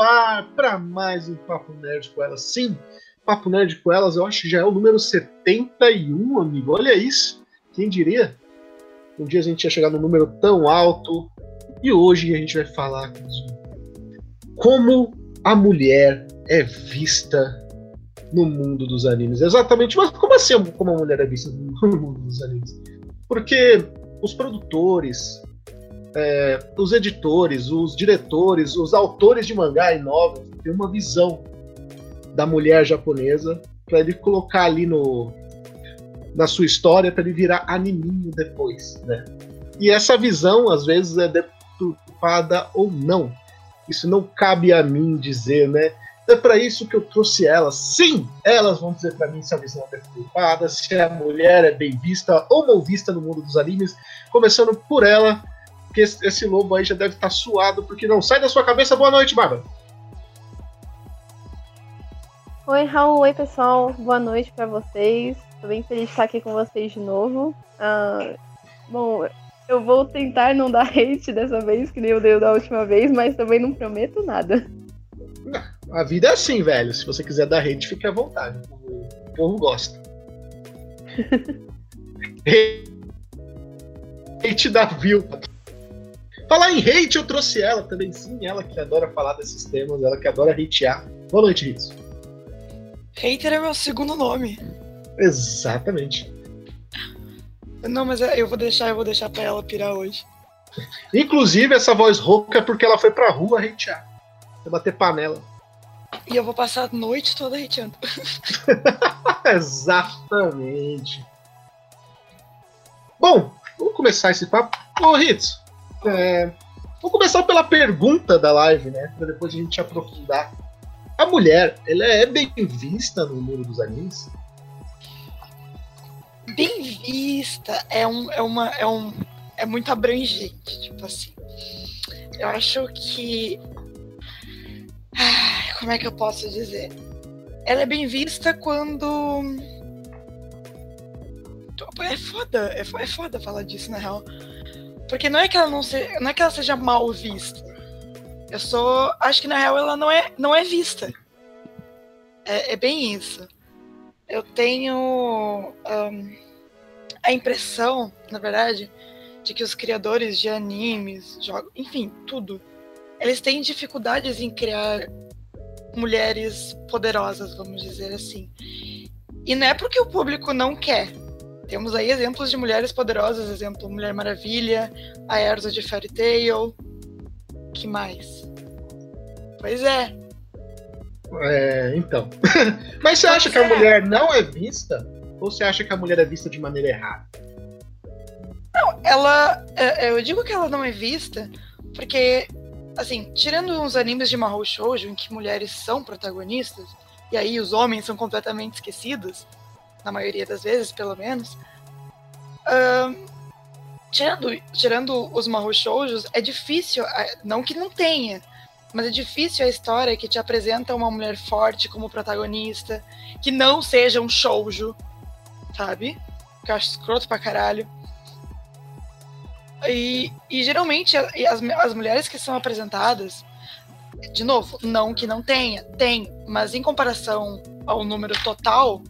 ar para mais um Papo Nerd com elas. Sim, Papo Nerd com elas, eu acho que já é o número 71, amigo. Olha isso. Quem diria? Um dia a gente ia chegar num número tão alto. E hoje a gente vai falar como a mulher é vista no mundo dos animes. Exatamente, mas como assim como a mulher é vista no mundo dos animes? Porque os produtores, é, os editores, os diretores, os autores de mangá e novels têm uma visão da mulher japonesa para ele colocar ali no na sua história para ele virar animinho depois, né? E essa visão às vezes é deturpada ou não. Isso não cabe a mim dizer, né? É para isso que eu trouxe elas. Sim, elas vão dizer para mim se a visão é deturpada, se a mulher é bem vista ou mal vista no mundo dos animes. Começando por ela, que esse lobo aí já deve estar tá suado porque não sai da sua cabeça. Boa noite, Bárbara. Oi, Raul. Oi, pessoal. Boa noite para vocês. Tô bem feliz de estar aqui com vocês de novo. Ah, bom, eu vou tentar não dar hate dessa vez, que nem eu dei da última vez, mas também não prometo nada. A vida é assim, velho. Se você quiser dar hate, fique à vontade. O povo gosta. hate da view. Falar em hate, eu trouxe ela também, sim, ela que adora falar desses temas, ela que adora hatear. Boa noite, Ritz. Hater é meu segundo nome. Exatamente. Não, mas é, eu vou deixar, eu vou deixar pra ela pirar hoje. Inclusive, essa voz rouca é porque ela foi pra rua hatear. Vai bater panela. E eu vou passar a noite toda hateando. Exatamente. Bom, vamos começar esse papo. Ô, Ritz, é, vamos começar pela pergunta da live, né? Pra depois a gente aprofundar a mulher, ela é bem vista no mundo dos animes? Bem vista é um é uma é um é muito abrangente, tipo assim. Eu acho que como é que eu posso dizer? Ela é bem vista quando é foda, é, é foda falar disso na real. Porque não é que ela não, se, não é que ela seja mal vista. Eu sou. Acho que na real ela não é, não é vista. É, é bem isso. Eu tenho um, a impressão, na verdade, de que os criadores de animes, jogos, enfim, tudo, eles têm dificuldades em criar mulheres poderosas, vamos dizer assim. E não é porque o público não quer. Temos aí exemplos de mulheres poderosas, exemplo Mulher Maravilha, a Erza de Fairy Tail, que mais? Pois é. É, então. Mas você acha que a mulher não é vista? Ou você acha que a mulher é vista de maneira errada? Não, ela. É, é, eu digo que ela não é vista porque, assim, tirando uns animes de Mahou Shoujo em que mulheres são protagonistas, e aí os homens são completamente esquecidos, na maioria das vezes, pelo menos. Tirando, tirando os Mahou Shoujos, é difícil, não que não tenha, mas é difícil a história que te apresenta uma mulher forte como protagonista, que não seja um shoujo, sabe? Que eu acho escroto pra caralho. E, e geralmente as, as mulheres que são apresentadas, de novo, não que não tenha, tem, mas em comparação ao número total,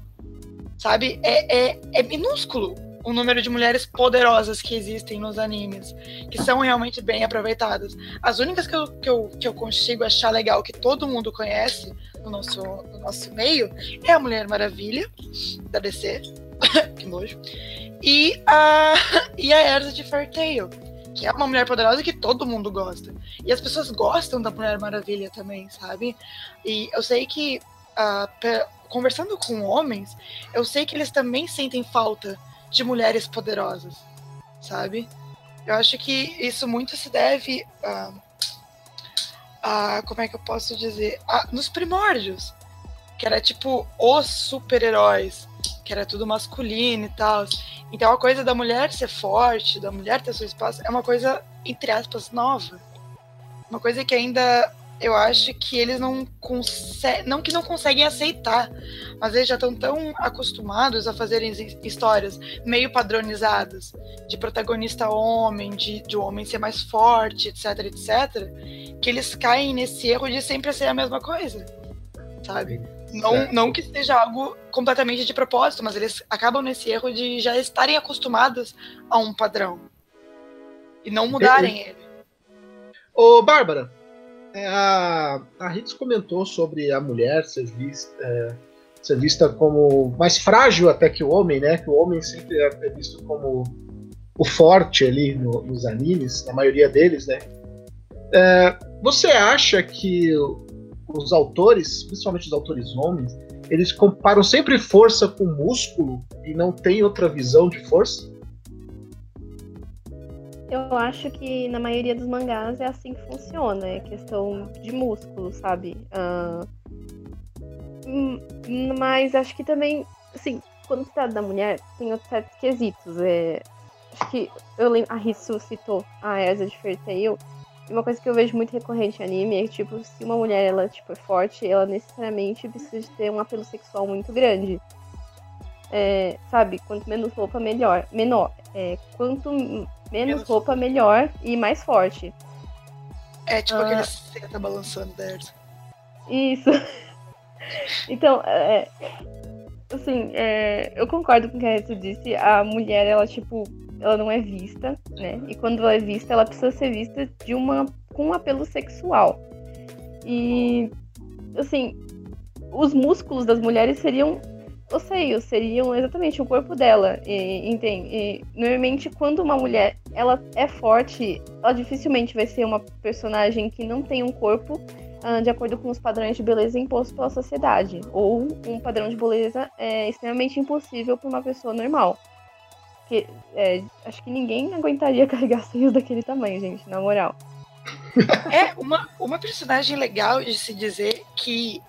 sabe, é, é, é minúsculo o número de mulheres poderosas que existem nos animes, que são realmente bem aproveitadas. As únicas que eu, que eu, que eu consigo achar legal, que todo mundo conhece no nosso, no nosso meio, é a Mulher Maravilha, da DC, que nojo, e a, e a Erza de Fairtail, que é uma mulher poderosa que todo mundo gosta. E as pessoas gostam da Mulher Maravilha também, sabe? E eu sei que, conversando com homens, eu sei que eles também sentem falta de mulheres poderosas, sabe? Eu acho que isso muito se deve a, a como é que eu posso dizer, a, nos primórdios, que era tipo os super-heróis, que era tudo masculino e tal. Então a coisa da mulher ser forte, da mulher ter seu espaço, é uma coisa entre aspas nova, uma coisa que ainda eu acho que eles não conseguem, não que não conseguem aceitar, mas eles já estão tão acostumados a fazerem histórias meio padronizadas, de protagonista homem, de, de homem ser mais forte, etc, etc, que eles caem nesse erro de sempre ser a mesma coisa, sabe? Não, é. não que seja algo completamente de propósito, mas eles acabam nesse erro de já estarem acostumados a um padrão e não mudarem ele. Ô, Bárbara, é, a, a comentou sobre a mulher ser vista, é, ser vista como mais frágil até que o homem, né? Que o homem sempre é visto como o forte ali no, nos animes, na maioria deles, né? É, você acha que os autores, principalmente os autores homens, eles comparam sempre força com músculo e não tem outra visão de força? Eu acho que na maioria dos mangás é assim que funciona, é questão de músculo, sabe? Uh, mas acho que também, assim, quando se trata da mulher, tem outros certos quesitos. É, acho que eu lembro, a Rissu citou a Erza de Fairy Tail, uma coisa que eu vejo muito recorrente em anime é que, tipo, se uma mulher ela, tipo, é forte, ela necessariamente precisa de ter um apelo sexual muito grande. É, sabe, quanto menos roupa, melhor. Menor. É, quanto Menos roupa, melhor e mais forte. É tipo ah. aquele seta balançando da Erza. Isso. então, é, assim, é, eu concordo com o que a Reto disse. A mulher, ela, tipo, ela não é vista, né? E quando ela é vista, ela precisa ser vista de uma com um apelo sexual. E, assim, os músculos das mulheres seriam os seios seriam exatamente o corpo dela, e, entende? E, normalmente, quando uma mulher ela é forte, ela dificilmente vai ser uma personagem que não tem um corpo uh, de acordo com os padrões de beleza impostos pela sociedade, ou um padrão de beleza é, extremamente impossível para uma pessoa normal. Que, é, acho que ninguém aguentaria carregar seios daquele tamanho, gente, na moral. É uma, uma personagem legal de se dizer que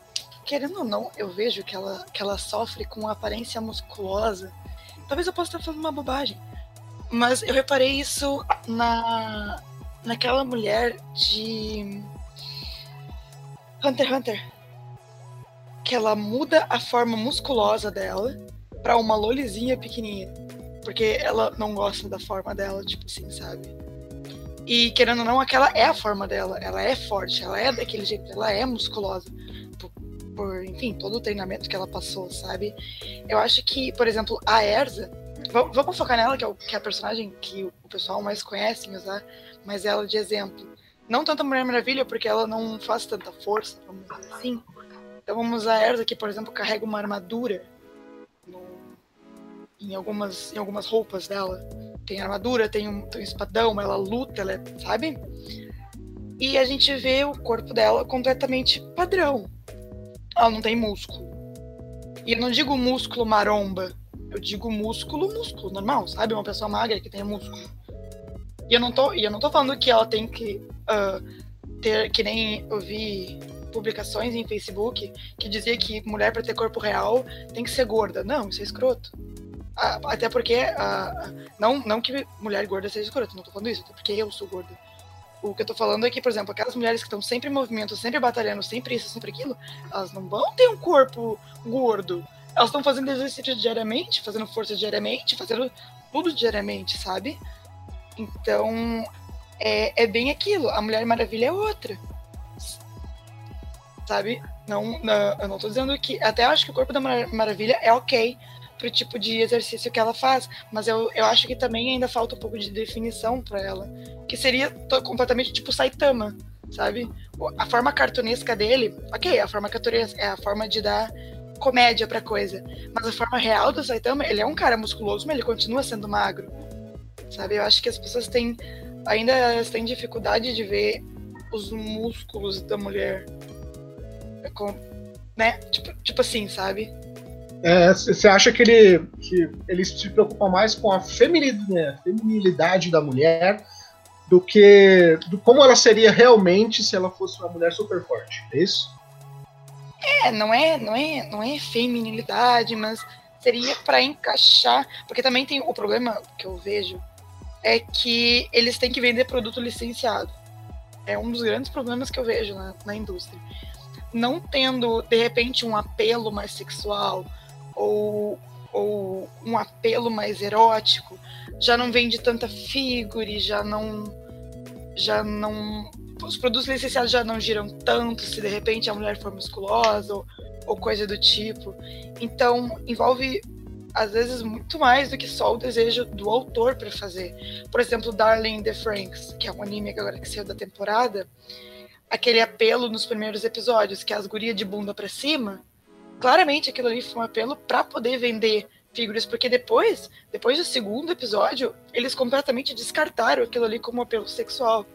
querendo ou não, eu vejo que ela, que ela sofre com aparência musculosa. Talvez eu possa estar falando uma bobagem. Mas eu reparei isso na naquela mulher de Hunter x Hunter. Que ela muda a forma musculosa dela para uma lolizinha pequenininha. Porque ela não gosta da forma dela, tipo assim, sabe? E querendo ou não, aquela é a forma dela. Ela é forte, ela é daquele jeito, ela é musculosa por, enfim, todo o treinamento que ela passou, sabe? Eu acho que, por exemplo, a Erza, vamos focar nela, que é, o, que é a personagem que o pessoal mais conhece, mas, usar mas ela de exemplo. Não tanto a Mulher Maravilha, porque ela não faz tanta força, vamos dizer assim. Então vamos usar a Erza, que, por exemplo, carrega uma armadura no, em, algumas, em algumas roupas dela. Tem armadura, tem um, tem um espadão, ela luta, ela é, sabe? E a gente vê o corpo dela completamente padrão ela não tem músculo. E eu não digo músculo maromba, eu digo músculo, músculo normal, sabe? Uma pessoa magra que tem músculo. E eu não tô, eu não tô falando que ela tem que uh, ter, que nem eu vi publicações em Facebook que dizia que mulher para ter corpo real tem que ser gorda. Não, isso é escroto. Ah, até porque, ah, não, não que mulher gorda seja escroto, não tô falando isso, até porque eu sou gorda. O que eu tô falando é que, por exemplo, aquelas mulheres que estão sempre em movimento, sempre batalhando, sempre isso, sempre aquilo, elas não vão ter um corpo gordo. Elas estão fazendo exercício diariamente, fazendo força diariamente, fazendo tudo diariamente, sabe? Então, é, é bem aquilo. A Mulher Maravilha é outra. Sabe? Não, não, eu não tô dizendo que. Até acho que o corpo da Maravilha é ok pro tipo de exercício que ela faz, mas eu, eu acho que também ainda falta um pouco de definição para ela, que seria completamente tipo Saitama, sabe? A forma cartunesca dele, ok, a forma cartunesca é a forma de dar comédia pra coisa, mas a forma real do Saitama, ele é um cara musculoso, mas ele continua sendo magro, sabe? Eu acho que as pessoas têm, ainda têm dificuldade de ver os músculos da mulher, com, né? Tipo, tipo assim, sabe? Você é, acha que ele, que ele se preocupa mais com a feminilidade, né, feminilidade da mulher do que do como ela seria realmente se ela fosse uma mulher super forte, é isso? É, não é, não é, não é feminilidade, mas seria para encaixar, porque também tem o problema que eu vejo é que eles têm que vender produto licenciado. é um dos grandes problemas que eu vejo na, na indústria. Não tendo, de repente, um apelo mais sexual ou, ou um apelo mais erótico, já não vende tanta figure, já não. Já não. Os produtos licenciados já não giram tanto se de repente a mulher for musculosa ou, ou coisa do tipo. Então, envolve às vezes muito mais do que só o desejo do autor para fazer. Por exemplo, Darling the Franks, que é um anime agora que saiu da temporada, aquele apelo nos primeiros episódios, que é as gurias de bunda para cima, claramente aquilo ali foi um apelo para poder vender figuras, porque depois, depois do segundo episódio, eles completamente descartaram aquilo ali como apelo sexual,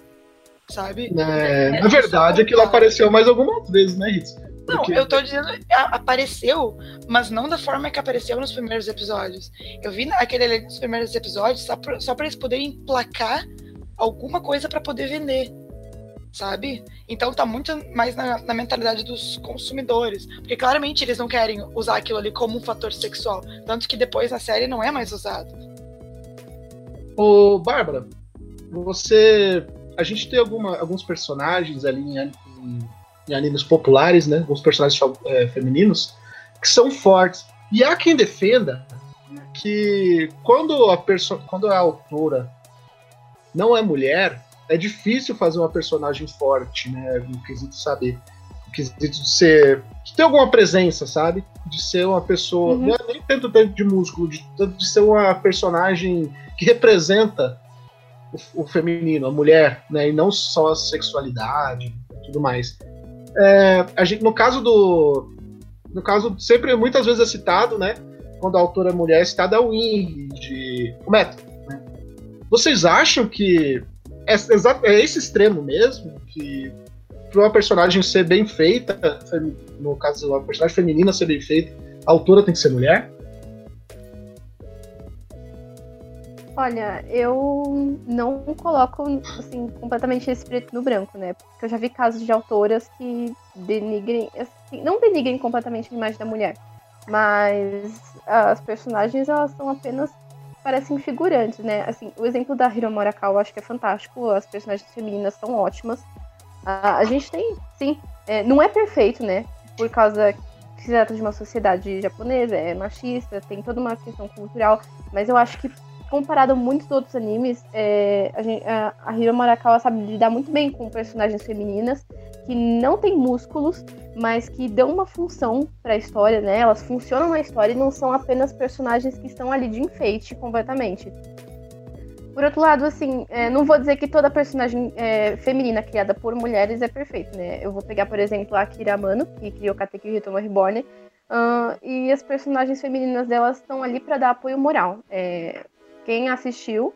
sabe? É, na verdade, aquilo apareceu mais algumas vezes, né, Ritz? Não, Porque... eu tô dizendo, apareceu, mas não da forma que apareceu nos primeiros episódios. Eu vi aquele ali nos primeiros episódios só pra, só pra eles poderem emplacar alguma coisa para poder vender, sabe? Então tá muito mais na, na, mentalidade dos consumidores. Porque claramente eles não querem usar aquilo ali como um fator sexual. Tanto que depois na série não é mais usado. Ô, Bárbara, você. A gente tem alguma, alguns personagens ali em, em animes populares, né? Os personagens é, femininos, que são fortes. E há quem defenda que quando a, quando a autora não é mulher, é difícil fazer uma personagem forte, né? No quesito saber. No quesito de ser. de ter alguma presença, sabe? De ser uma pessoa. Uhum. Não é nem tanto tanto de músculo, de, de ser uma personagem que representa o, o, feminino, a mulher, né? E não só a sexualidade e tudo mais. É, a gente, no caso do. No caso, sempre muitas vezes é citado, né? Quando a autora é mulher, é citada a Wing de o método. Né? Vocês acham que é, é esse extremo mesmo? Que para uma personagem ser bem feita, no caso, uma personagem feminina ser bem feita, a autora tem que ser mulher? Olha, eu não coloco assim completamente esse preto no branco, né? Porque eu já vi casos de autoras que denigrem, assim, não denigrem completamente a imagem da mulher, mas as personagens elas são apenas parecem figurantes, né? Assim, o exemplo da Hiro Morakawa acho que é fantástico, as personagens femininas são ótimas. a gente tem, sim, é, não é perfeito, né? Por causa que se trata de uma sociedade japonesa, é machista, tem toda uma questão cultural, mas eu acho que comparado a muitos outros animes, é, a, gente, a, a Hiro Marakawa sabe lidar muito bem com personagens femininas que não têm músculos, mas que dão uma função para a história, né? Elas funcionam na história e não são apenas personagens que estão ali de enfeite completamente. Por outro lado, assim, é, não vou dizer que toda personagem é, feminina criada por mulheres é perfeita, né? Eu vou pegar, por exemplo, a Akira Amano, que criou Kateki Hitomo Reborn, uh, e as personagens femininas delas estão ali para dar apoio moral. É, quem assistiu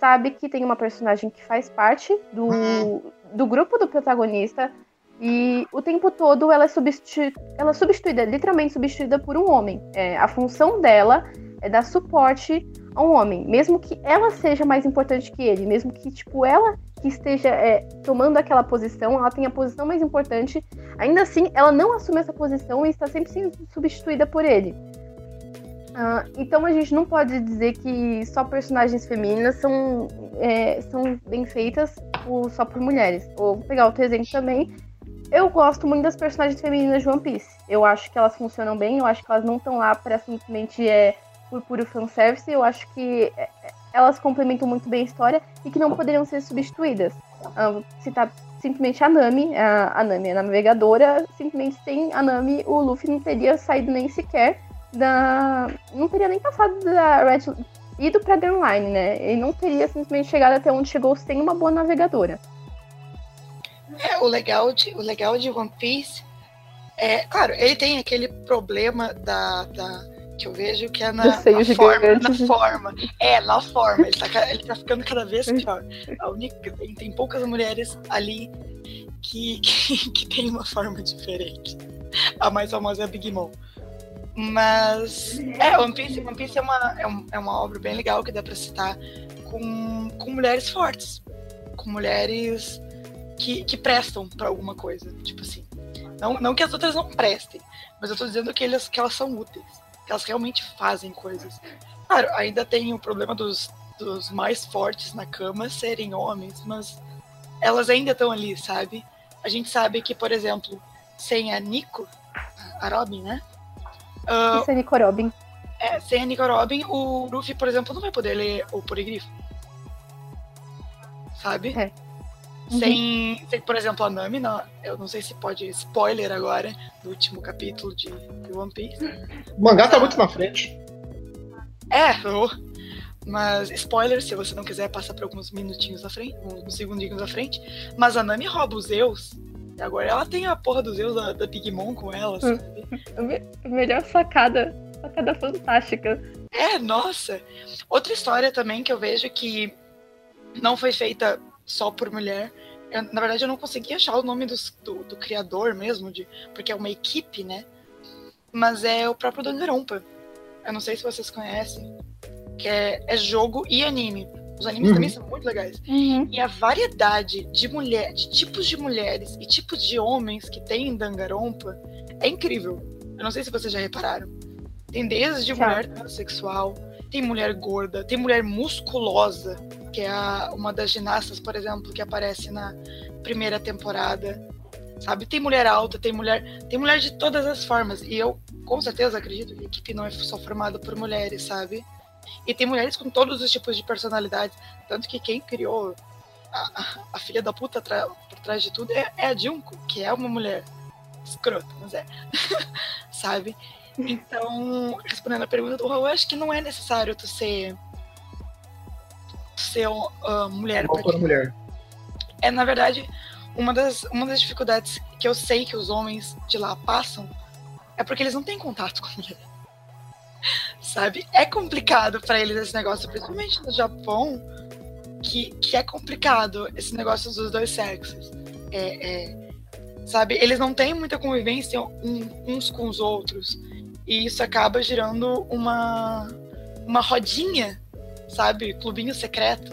sabe que tem uma personagem que faz parte do, do grupo do protagonista e o tempo todo ela é, substitu ela é substituída, literalmente substituída por um homem. É, a função dela é dar suporte a um homem, mesmo que ela seja mais importante que ele, mesmo que tipo ela que esteja é, tomando aquela posição, ela tenha a posição mais importante, ainda assim ela não assume essa posição e está sempre sendo substituída por ele. Uh, então a gente não pode dizer que só personagens femininas são, é, são bem feitas por, só por mulheres. Ou vou pegar outro exemplo também. Eu gosto muito das personagens femininas de One Piece. Eu acho que elas funcionam bem, eu acho que elas não estão lá para simplesmente é, por puro fanservice. Eu acho que é, elas complementam muito bem a história e que não poderiam ser substituídas. Uh, citar simplesmente a Nami, a, a Nami é navegadora, simplesmente sem a Nami o Luffy não teria saído nem sequer da. Não teria nem passado da Red ido pra Grand Line, né? Ele não teria simplesmente chegado até onde chegou sem uma boa navegadora. É, o legal de, o legal de One Piece é, claro, ele tem aquele problema da, da que eu vejo que é na, na forma, na forma. É, na forma. Ele tá, ele tá ficando cada vez pior. A única, tem, tem poucas mulheres ali que, que, que tem uma forma diferente. A mais famosa é a Big Mom. Mas é, One Piece, One Piece é, uma, é, um, é uma obra bem legal que dá pra citar com, com mulheres fortes. Com mulheres que, que prestam para alguma coisa. Tipo assim. Não, não que as outras não prestem, mas eu tô dizendo que, elas, que elas são úteis. Que elas realmente fazem coisas. Claro, ainda tem o problema dos, dos mais fortes na cama serem homens, mas elas ainda estão ali, sabe? A gente sabe que, por exemplo, sem a Nico, a Robin, né? Uh, Isso é Nico Robin. É, sem a Nico Robin, o Luffy, por exemplo, não vai poder ler o Porigrifo. Sabe? É. Uhum. Sem, sem, por exemplo, a Nami, não, eu não sei se pode spoiler agora do último capítulo de, de One Piece. O mangá tá muito na frente. É, oh, mas spoiler, se você não quiser passar por alguns minutinhos à frente, uns segundinhos à frente. Mas a Nami rouba os Zeus. Agora ela tem a porra dos Zeus da, da Big Mom com ela, sabe? Melhor sacada. Sacada fantástica. É, nossa. Outra história também que eu vejo que não foi feita só por mulher. Eu, na verdade, eu não consegui achar o nome dos, do, do, criador mesmo, de, porque é uma equipe, né? Mas é o próprio Danganronpa. Eu não sei se vocês conhecem. Que é, é jogo e anime. Os animes uhum. também são muito legais. Uhum. E a variedade de mulher, de tipos de mulheres e tipos de homens que tem em Danganronpa é incrível. Eu não sei se vocês já repararam. Tem desde mulher transexual, tem mulher gorda, tem mulher musculosa, que é a, uma das ginastas, por exemplo, que aparece na primeira temporada. Sabe? Tem mulher alta, tem mulher, tem mulher de todas as formas. E eu com certeza acredito que a equipe não é só formada por mulheres, sabe? E tem mulheres com todos os tipos de personalidades. Tanto que quem criou a, a, a filha da puta por trás de tudo é, é, a Junko, que é uma mulher escrota, mas é. sabe? Então, respondendo a pergunta do Raul, eu acho que não é necessário tu ser. Tu ser uh, mulher. Pra mulher. É, na verdade, uma das, uma das dificuldades que eu sei que os homens de lá passam é porque eles não têm contato com mulher. Sabe? É complicado para eles esse negócio, principalmente no Japão, que, que é complicado esse negócio dos dois sexos. É, é, sabe? Eles não têm muita convivência uns com os outros. E isso acaba gerando uma, uma rodinha, sabe? Clubinho secreto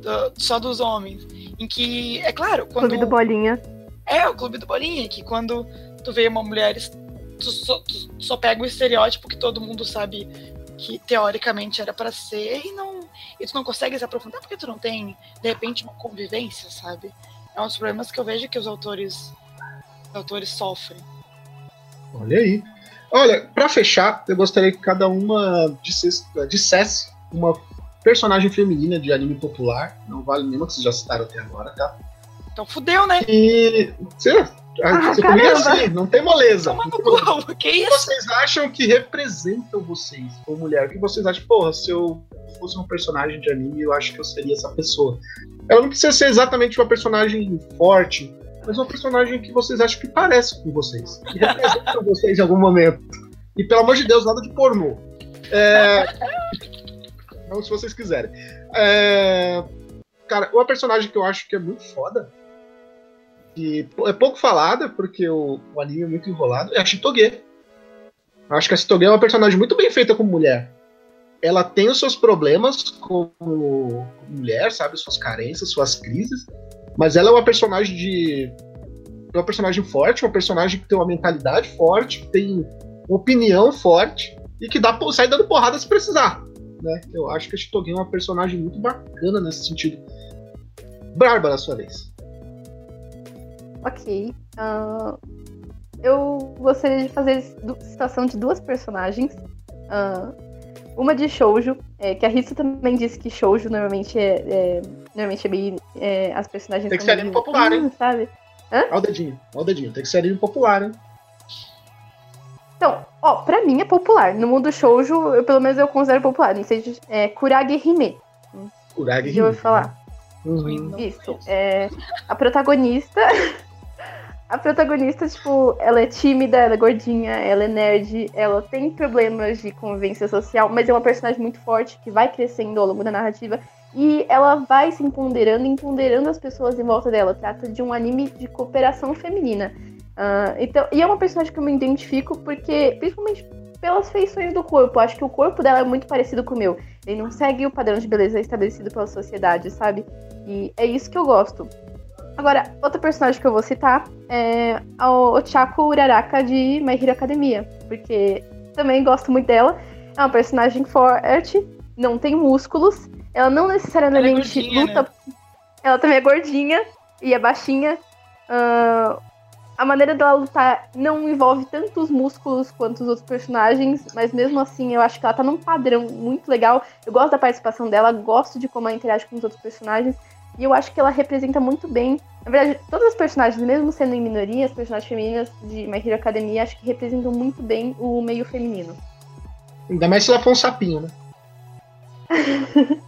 do, só dos homens. Em que, é claro, quando. Clube do Bolinha. É, o Clube do Bolinha, que quando tu vê uma mulher. Tu só, tu só pega o estereótipo que todo mundo sabe que teoricamente era para ser e não. E tu não consegue se aprofundar porque tu não tem, de repente, uma convivência, sabe? É um dos problemas que eu vejo que os autores, os autores sofrem. Olha aí. Olha, para fechar, eu gostaria que cada uma dissesse, dissesse uma personagem feminina de anime popular. Não vale nenhuma que vocês já citaram até agora, tá? Então fudeu, né? E. ah, você comigo é assim, não tem moleza. Toma no cu, que isso? O que vocês acham que representam vocês como mulher? O que vocês acham? Porra, se eu fosse um personagem de anime, eu acho que eu seria essa pessoa. Ela não precisa ser exatamente uma personagem forte, mas uma personagem que vocês acham que parece com vocês, que representa vocês em algum momento. E pelo amor de Deus, nada de pornô. É... Não, se vocês quiserem. É... Cara, uma personagem que eu acho que é muito foda, e é pouco falada, porque o, o anime é muito enrolado, é a Shitoge. Acho que a Shitoge é uma personagem muito bem feita como mulher. Ela tem os seus problemas como, mulher, sabe? Suas carências, suas crises. Mas ela é uma personagem de. Uma personagem forte, uma personagem que tem uma mentalidade forte, que tem opinião forte e que dá sai dando porrada se precisar. Né? Eu acho que a Shitogen é uma personagem muito bacana nesse sentido. Bárbara, sua vez. Ok. Uh, eu gostaria de fazer citação de duas personagens. Uh, uma de shoujo, é, que a Rita também disse que shoujo normalmente é, é normalmente é bem é, as personagens tem que ser anime popular, hein? Sabe? Hã? Olha o dedinho, olha o dedinho, tem que ser anime popular, hein? Então, ó, pra mim é popular. No mundo shoujo, eu pelo menos eu considero popular. Não sei, é Kurage Hime. Kurage Hime. Já falar. Uhum. Isso. É, a protagonista a protagonista, tipo, ela é tímida, ela é gordinha, ela é nerd, ela tem problemas de convivência social, mas é uma personagem muito forte que vai crescendo ao longo da narrativa e ela vai se empoderando empoderando as pessoas em volta dela. Trata de um anime de cooperação feminina. Uh, então, e é uma personagem que eu me identifico porque, principalmente pelas feições do corpo, acho que o corpo dela é muito parecido com o meu. Ele não segue o padrão de beleza estabelecido pela sociedade, sabe? E é isso que eu gosto. Agora, outra personagem que eu vou citar é o Ochako Uraraka de My Hero Academia, porque também gosto muito dela. É uma personagem forte, não tem músculos, ela não necessariamente ela é luta. Né? ela também é gordinha e é baixinha. Uh, a maneira dela lutar não envolve tantos músculos quanto os outros personagens, mas mesmo assim eu acho que ela tá num padrão muito legal. Eu gosto da participação dela, gosto de como ela interage com os outros personagens, e eu acho que ela representa muito bem. Na verdade, todas as personagens, mesmo sendo em minoria, as personagens femininas de My Hero Academia, acho que representam muito bem o meio feminino. Ainda mais se ela for um sapinho, né?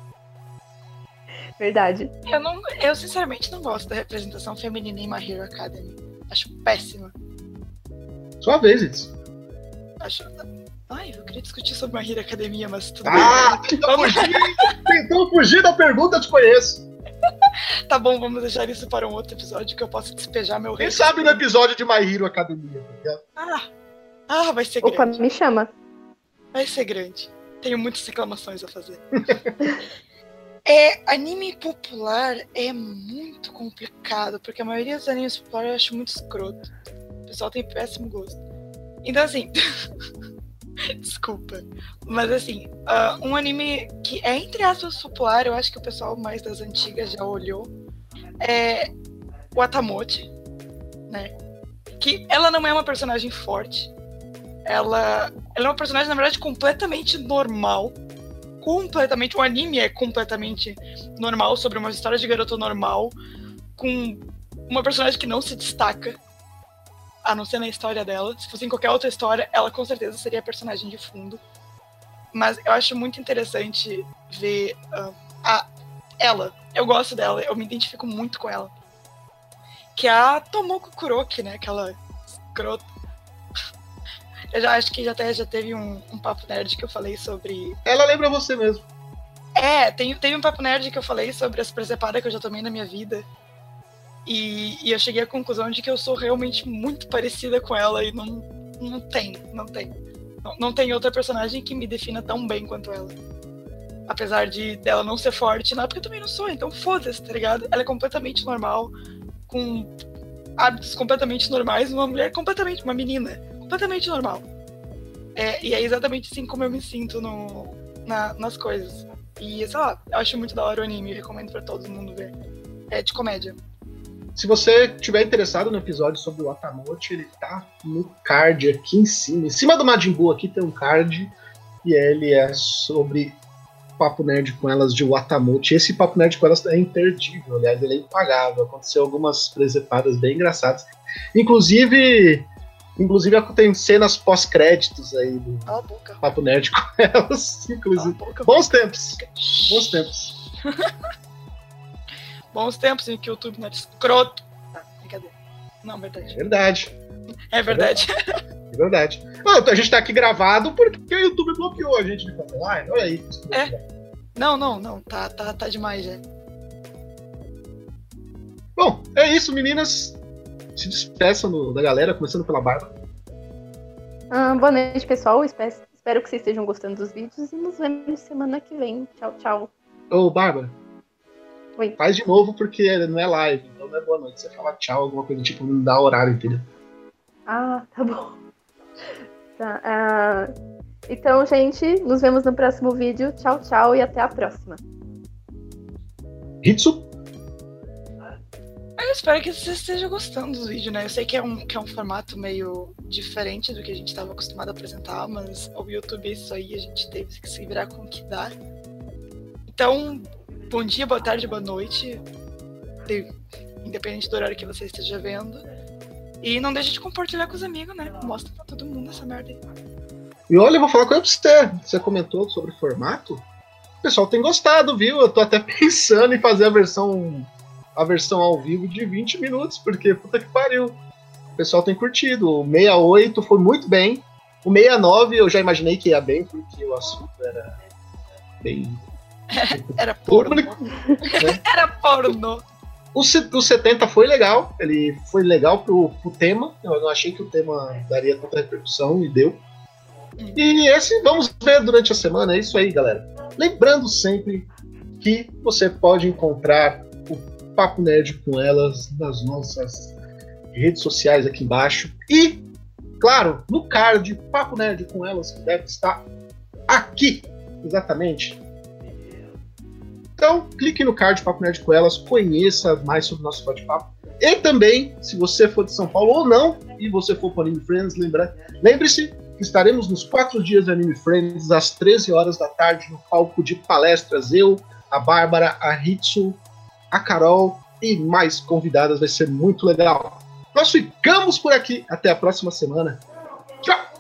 Verdade. Eu, não, eu sinceramente não gosto da representação feminina em My Hero Academy. Acho péssima. Sua vez, Itz. Acho. Ai, eu queria discutir sobre My Hero Academia, mas tudo ah, bem. Fugir, tentou fugir da pergunta, eu te conheço. tá bom, vamos deixar isso para um outro episódio que eu possa despejar meu Quem sabe no episódio de My Hero Academia, tá Ah, ah vai ser Opa, grande. me chama. Vai ser grande. Tenho muitas reclamações a fazer. é, anime popular é muito complicado, porque a maioria dos animes populares eu acho muito escroto. O pessoal tem péssimo gosto. Então, assim. Desculpa. Mas, assim, uh, um anime que é, entre aspas, popular, eu acho que o pessoal mais das antigas já olhou, é o Atamote, né? Que ela não é uma personagem forte. Ela, ela é uma personagem, na verdade, completamente normal. Completamente. O anime é completamente normal, sobre uma história de garoto normal, com uma personagem que não se destaca, a não ser na história dela. Se fosse em qualquer outra história, ela com certeza seria a personagem de fundo. Mas eu acho muito interessante ver uh, a, ela. Eu gosto dela, eu me identifico muito com ela. Que é a Tomoko Kuroki, né? Aquela escrota. Eu já acho que já até já teve um, um papo nerd que eu falei sobre. Ela lembra você mesmo. É, tem, teve um papo nerd que eu falei sobre as presepadas que eu já tomei na minha vida. E, e, eu cheguei à conclusão de que eu sou realmente muito parecida com ela e não, não tem, não tem. Não, não tem outra personagem que me defina tão bem quanto ela. Apesar de dela não ser forte, não, porque eu também não sou, então foda-se, tá ligado? Ela é completamente normal, com hábitos completamente normais, uma mulher completamente, uma menina, completamente normal. É, e é exatamente assim como eu me sinto no, na, nas coisas. E, sei lá, eu acho muito da hora o anime, recomendo para todo mundo ver. É de comédia. Se você tiver interessado no episódio sobre o Atamote, ele tá no card aqui em cima. Em cima do Majin Buu aqui tem um card. E ele é sobre Papo Nerd com elas de Watamote. Esse Papo Nerd com elas é imperdível, aliás, ele é impagável. Aconteceu algumas presepadas bem engraçadas. Inclusive, inclusive tem cenas pós-créditos aí do Papo Nerd com elas. Inclusive. Bons tempos. Bons tempos. Bons tempos em que o YouTube não era escroto. Tá, brincadeira. Não, verdade. É verdade. É verdade. É verdade. Não, a gente tá aqui gravado porque o YouTube bloqueou a gente de fazer live. Olha aí. É. Não, não, não. Tá, tá, tá demais já. Bom, é isso, meninas. Se despeçam da galera, começando pela Bárbara. Ah, boa noite, pessoal. Espero, espero que vocês estejam gostando dos vídeos e nos vemos semana que vem. Tchau, tchau. Ô, Bárbara. Oi. Faz de novo porque não é live, então não é boa noite. Você fala tchau, alguma coisa tipo, não dá horário, entendeu? Ah, tá bom. Tá, uh, então, gente, nos vemos no próximo vídeo. Tchau, tchau e até a próxima. Hitsu? Eu espero que você esteja gostando do vídeo, né? Eu sei que é um, que é um formato meio diferente do que a gente estava acostumado a apresentar, mas o YouTube é isso aí, a gente teve que se virar com o que dá. Então, bom dia, boa tarde, boa noite, independente do horário que você esteja vendo. E não deixe de compartilhar com os amigos, né? Mostra pra todo mundo essa merda aí. E olha, eu vou falar com você. Você comentou sobre formato. O pessoal tem gostado, viu? Eu tô até pensando em fazer a versão a versão ao vivo de 20 minutos, porque puta que pariu. O pessoal tem curtido. O 68 foi muito bem. O 69 eu já imaginei que ia bem, porque o assunto era bem. era porno. né? era porno. O, o 70 foi legal, ele foi legal pro, pro tema. Eu não achei que o tema daria tanta repercussão e deu. E esse vamos ver durante a semana, é isso aí, galera. Lembrando sempre que você pode encontrar o Papo Nerd com elas nas nossas redes sociais aqui embaixo. E, claro, no card Papo Nerd com elas, que deve estar aqui, exatamente. Então clique no card Papo Nerd com Elas, conheça mais sobre o nosso bate-papo. E também, se você for de São Paulo ou não, e você for para Anime Friends, lembre-se que estaremos nos quatro dias de Anime Friends, às 13 horas da tarde, no palco de palestras. Eu, a Bárbara, a Hitsu, a Carol e mais convidadas. Vai ser muito legal. Nós ficamos por aqui. Até a próxima semana. Tchau!